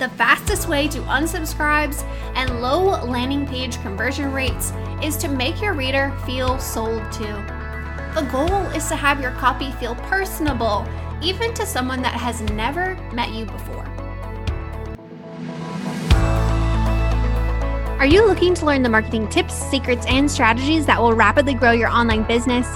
The fastest way to unsubscribes and low landing page conversion rates is to make your reader feel sold to. The goal is to have your copy feel personable, even to someone that has never met you before. Are you looking to learn the marketing tips, secrets, and strategies that will rapidly grow your online business?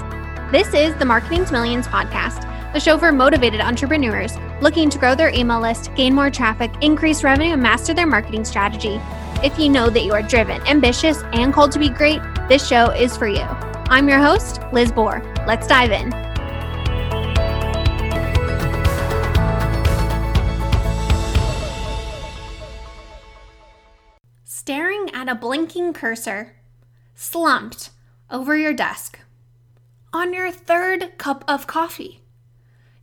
This is the Marketing to Millions podcast, the show for motivated entrepreneurs looking to grow their email list, gain more traffic, increase revenue, and master their marketing strategy. If you know that you are driven, ambitious, and called to be great, this show is for you. I'm your host, Liz Boer. Let's dive in. Staring at a blinking cursor, slumped over your desk, on your third cup of coffee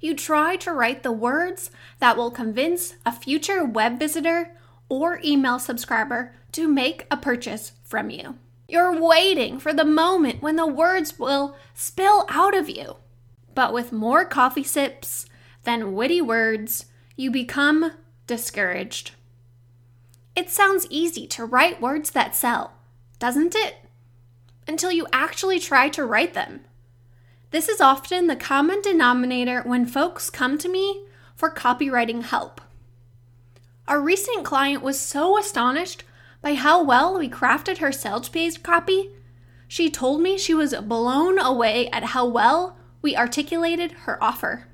you try to write the words that will convince a future web visitor or email subscriber to make a purchase from you. You're waiting for the moment when the words will spill out of you. But with more coffee sips than witty words, you become discouraged. It sounds easy to write words that sell, doesn't it? Until you actually try to write them. This is often the common denominator when folks come to me for copywriting help. A recent client was so astonished by how well we crafted her sales page copy, she told me she was blown away at how well we articulated her offer.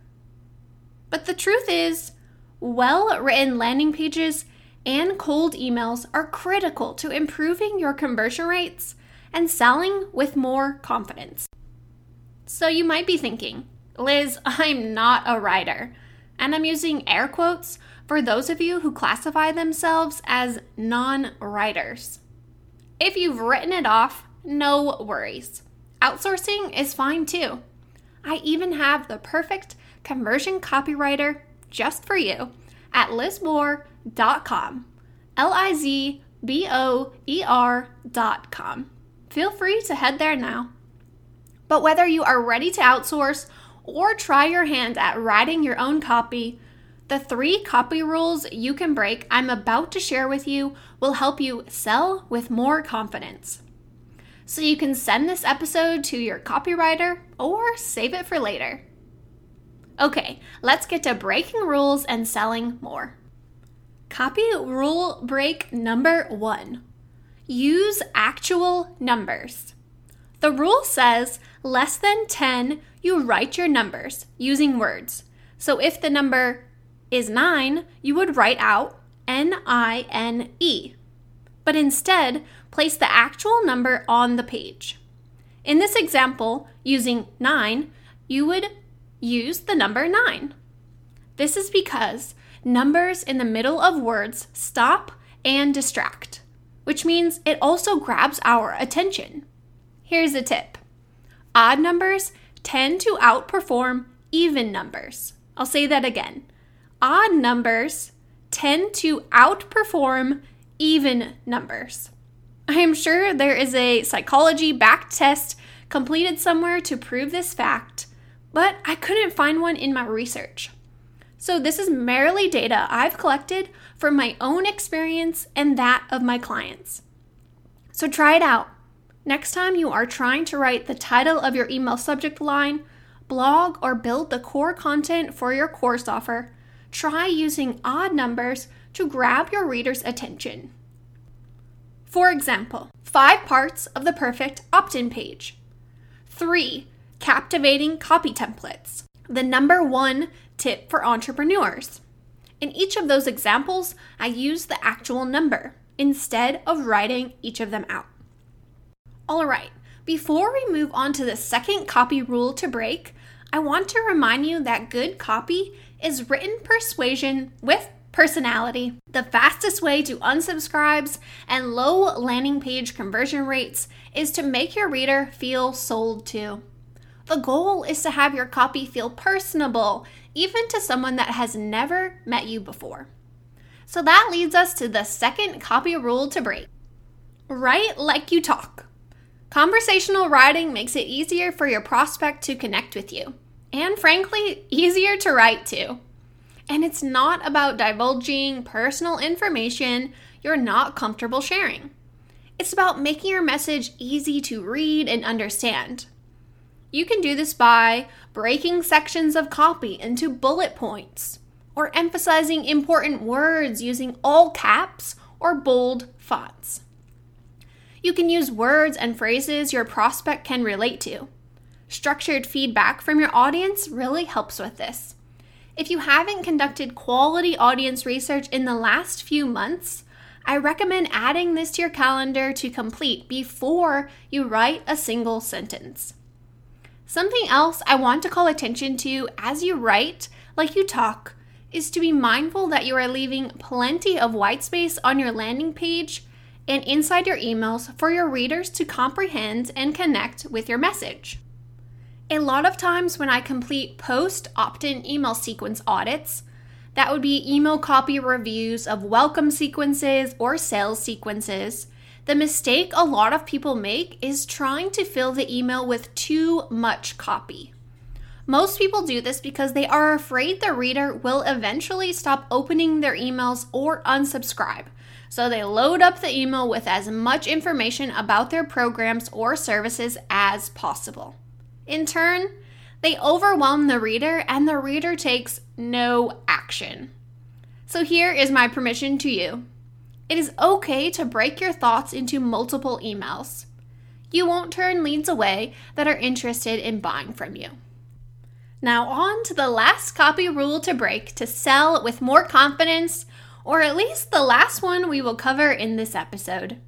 But the truth is, well written landing pages and cold emails are critical to improving your conversion rates and selling with more confidence. So you might be thinking, Liz, I'm not a writer. And I'm using air quotes for those of you who classify themselves as non writers. If you've written it off, no worries. Outsourcing is fine too. I even have the perfect conversion copywriter just for you at lizboer.com. L I Z B O E R.com. Feel free to head there now. But whether you are ready to outsource or try your hand at writing your own copy, the three copy rules you can break I'm about to share with you will help you sell with more confidence. So you can send this episode to your copywriter or save it for later. Okay, let's get to breaking rules and selling more. Copy rule break number one use actual numbers. The rule says less than 10, you write your numbers using words. So if the number is 9, you would write out N I N E. But instead, place the actual number on the page. In this example, using 9, you would use the number 9. This is because numbers in the middle of words stop and distract, which means it also grabs our attention. Here's a tip odd numbers tend to outperform even numbers. I'll say that again. Odd numbers tend to outperform even numbers. I am sure there is a psychology back test completed somewhere to prove this fact, but I couldn't find one in my research. So, this is merely data I've collected from my own experience and that of my clients. So, try it out. Next time you are trying to write the title of your email subject line, blog, or build the core content for your course offer, try using odd numbers to grab your reader's attention. For example, five parts of the perfect opt in page, three captivating copy templates, the number one tip for entrepreneurs. In each of those examples, I use the actual number instead of writing each of them out. All right, before we move on to the second copy rule to break, I want to remind you that good copy is written persuasion with personality. The fastest way to unsubscribes and low landing page conversion rates is to make your reader feel sold to. The goal is to have your copy feel personable, even to someone that has never met you before. So that leads us to the second copy rule to break. Write like you talk. Conversational writing makes it easier for your prospect to connect with you, and frankly, easier to write to. And it's not about divulging personal information you're not comfortable sharing. It's about making your message easy to read and understand. You can do this by breaking sections of copy into bullet points or emphasizing important words using all caps or bold fonts. You can use words and phrases your prospect can relate to. Structured feedback from your audience really helps with this. If you haven't conducted quality audience research in the last few months, I recommend adding this to your calendar to complete before you write a single sentence. Something else I want to call attention to as you write, like you talk, is to be mindful that you are leaving plenty of white space on your landing page and inside your emails for your readers to comprehend and connect with your message. A lot of times when I complete post opt in email sequence audits, that would be email copy reviews of welcome sequences or sales sequences. The mistake a lot of people make is trying to fill the email with too much copy. Most people do this because they are afraid the reader will eventually stop opening their emails or unsubscribe. So they load up the email with as much information about their programs or services as possible. In turn, they overwhelm the reader and the reader takes no action. So here is my permission to you. It is okay to break your thoughts into multiple emails. You won't turn leads away that are interested in buying from you. Now, on to the last copy rule to break to sell with more confidence, or at least the last one we will cover in this episode.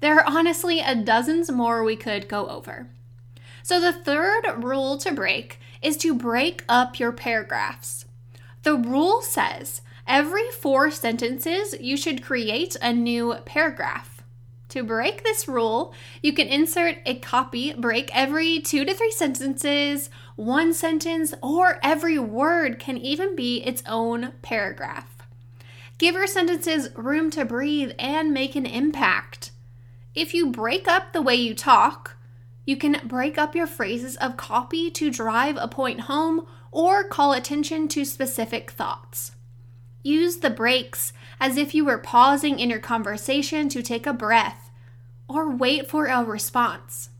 There are honestly a dozens more we could go over. So, the third rule to break is to break up your paragraphs. The rule says every four sentences you should create a new paragraph. To break this rule, you can insert a copy break every two to three sentences, one sentence, or every word can even be its own paragraph. Give your sentences room to breathe and make an impact. If you break up the way you talk, you can break up your phrases of copy to drive a point home or call attention to specific thoughts. Use the breaks as if you were pausing in your conversation to take a breath or wait for a response.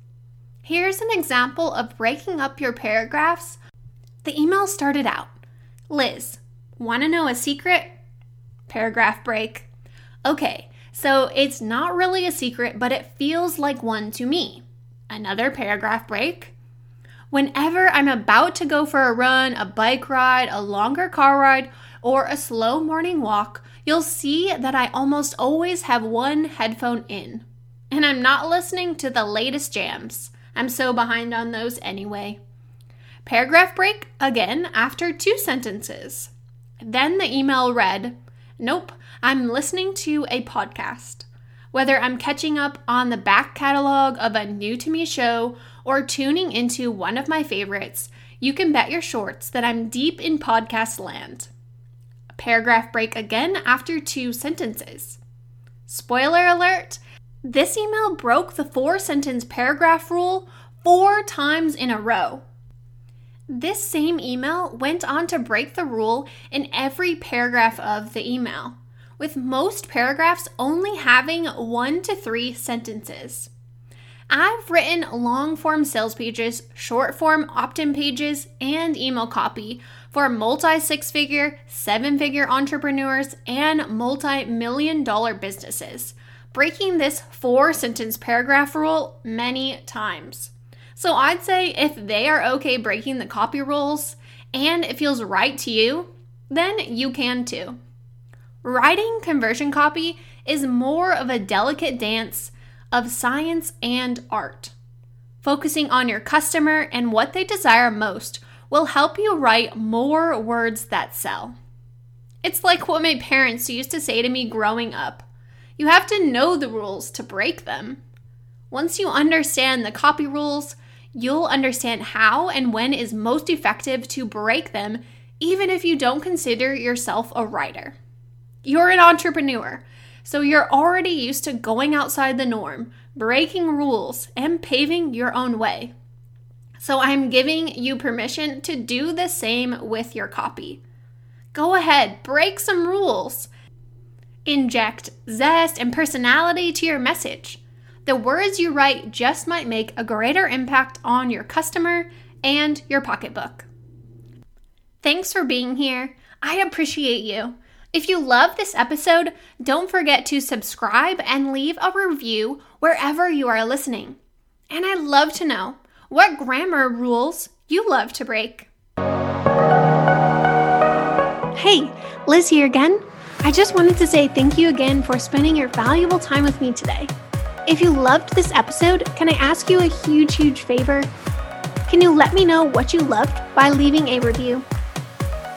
Here's an example of breaking up your paragraphs. The email started out Liz, want to know a secret? Paragraph break. Okay, so it's not really a secret, but it feels like one to me. Another paragraph break. Whenever I'm about to go for a run, a bike ride, a longer car ride, or a slow morning walk, you'll see that I almost always have one headphone in. And I'm not listening to the latest jams. I'm so behind on those anyway. Paragraph break again after two sentences. Then the email read, Nope, I'm listening to a podcast. Whether I'm catching up on the back catalog of a new to me show or tuning into one of my favorites, you can bet your shorts that I'm deep in podcast land. Paragraph break again after two sentences. Spoiler alert this email broke the four sentence paragraph rule four times in a row. This same email went on to break the rule in every paragraph of the email, with most paragraphs only having one to three sentences. I've written long form sales pages, short form opt in pages, and email copy for multi six figure, seven figure entrepreneurs and multi million dollar businesses, breaking this four sentence paragraph rule many times. So I'd say if they are okay breaking the copy rules and it feels right to you, then you can too. Writing conversion copy is more of a delicate dance of science and art. Focusing on your customer and what they desire most will help you write more words that sell. It's like what my parents used to say to me growing up you have to know the rules to break them. Once you understand the copy rules, you'll understand how and when is most effective to break them, even if you don't consider yourself a writer. You're an entrepreneur, so you're already used to going outside the norm, breaking rules, and paving your own way. So I'm giving you permission to do the same with your copy. Go ahead, break some rules. Inject zest and personality to your message. The words you write just might make a greater impact on your customer and your pocketbook. Thanks for being here. I appreciate you. If you love this episode, don't forget to subscribe and leave a review wherever you are listening. And I'd love to know what grammar rules you love to break. Hey, Liz here again. I just wanted to say thank you again for spending your valuable time with me today. If you loved this episode, can I ask you a huge, huge favor? Can you let me know what you loved by leaving a review?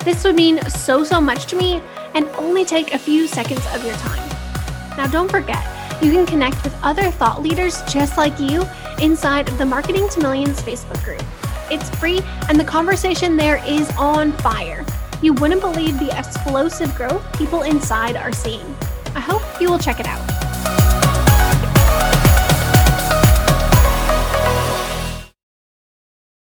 This would mean so, so much to me and only take a few seconds of your time. Now, don't forget, you can connect with other thought leaders just like you inside of the Marketing to Millions Facebook group. It's free and the conversation there is on fire. You wouldn't believe the explosive growth people inside are seeing. I hope you will check it out.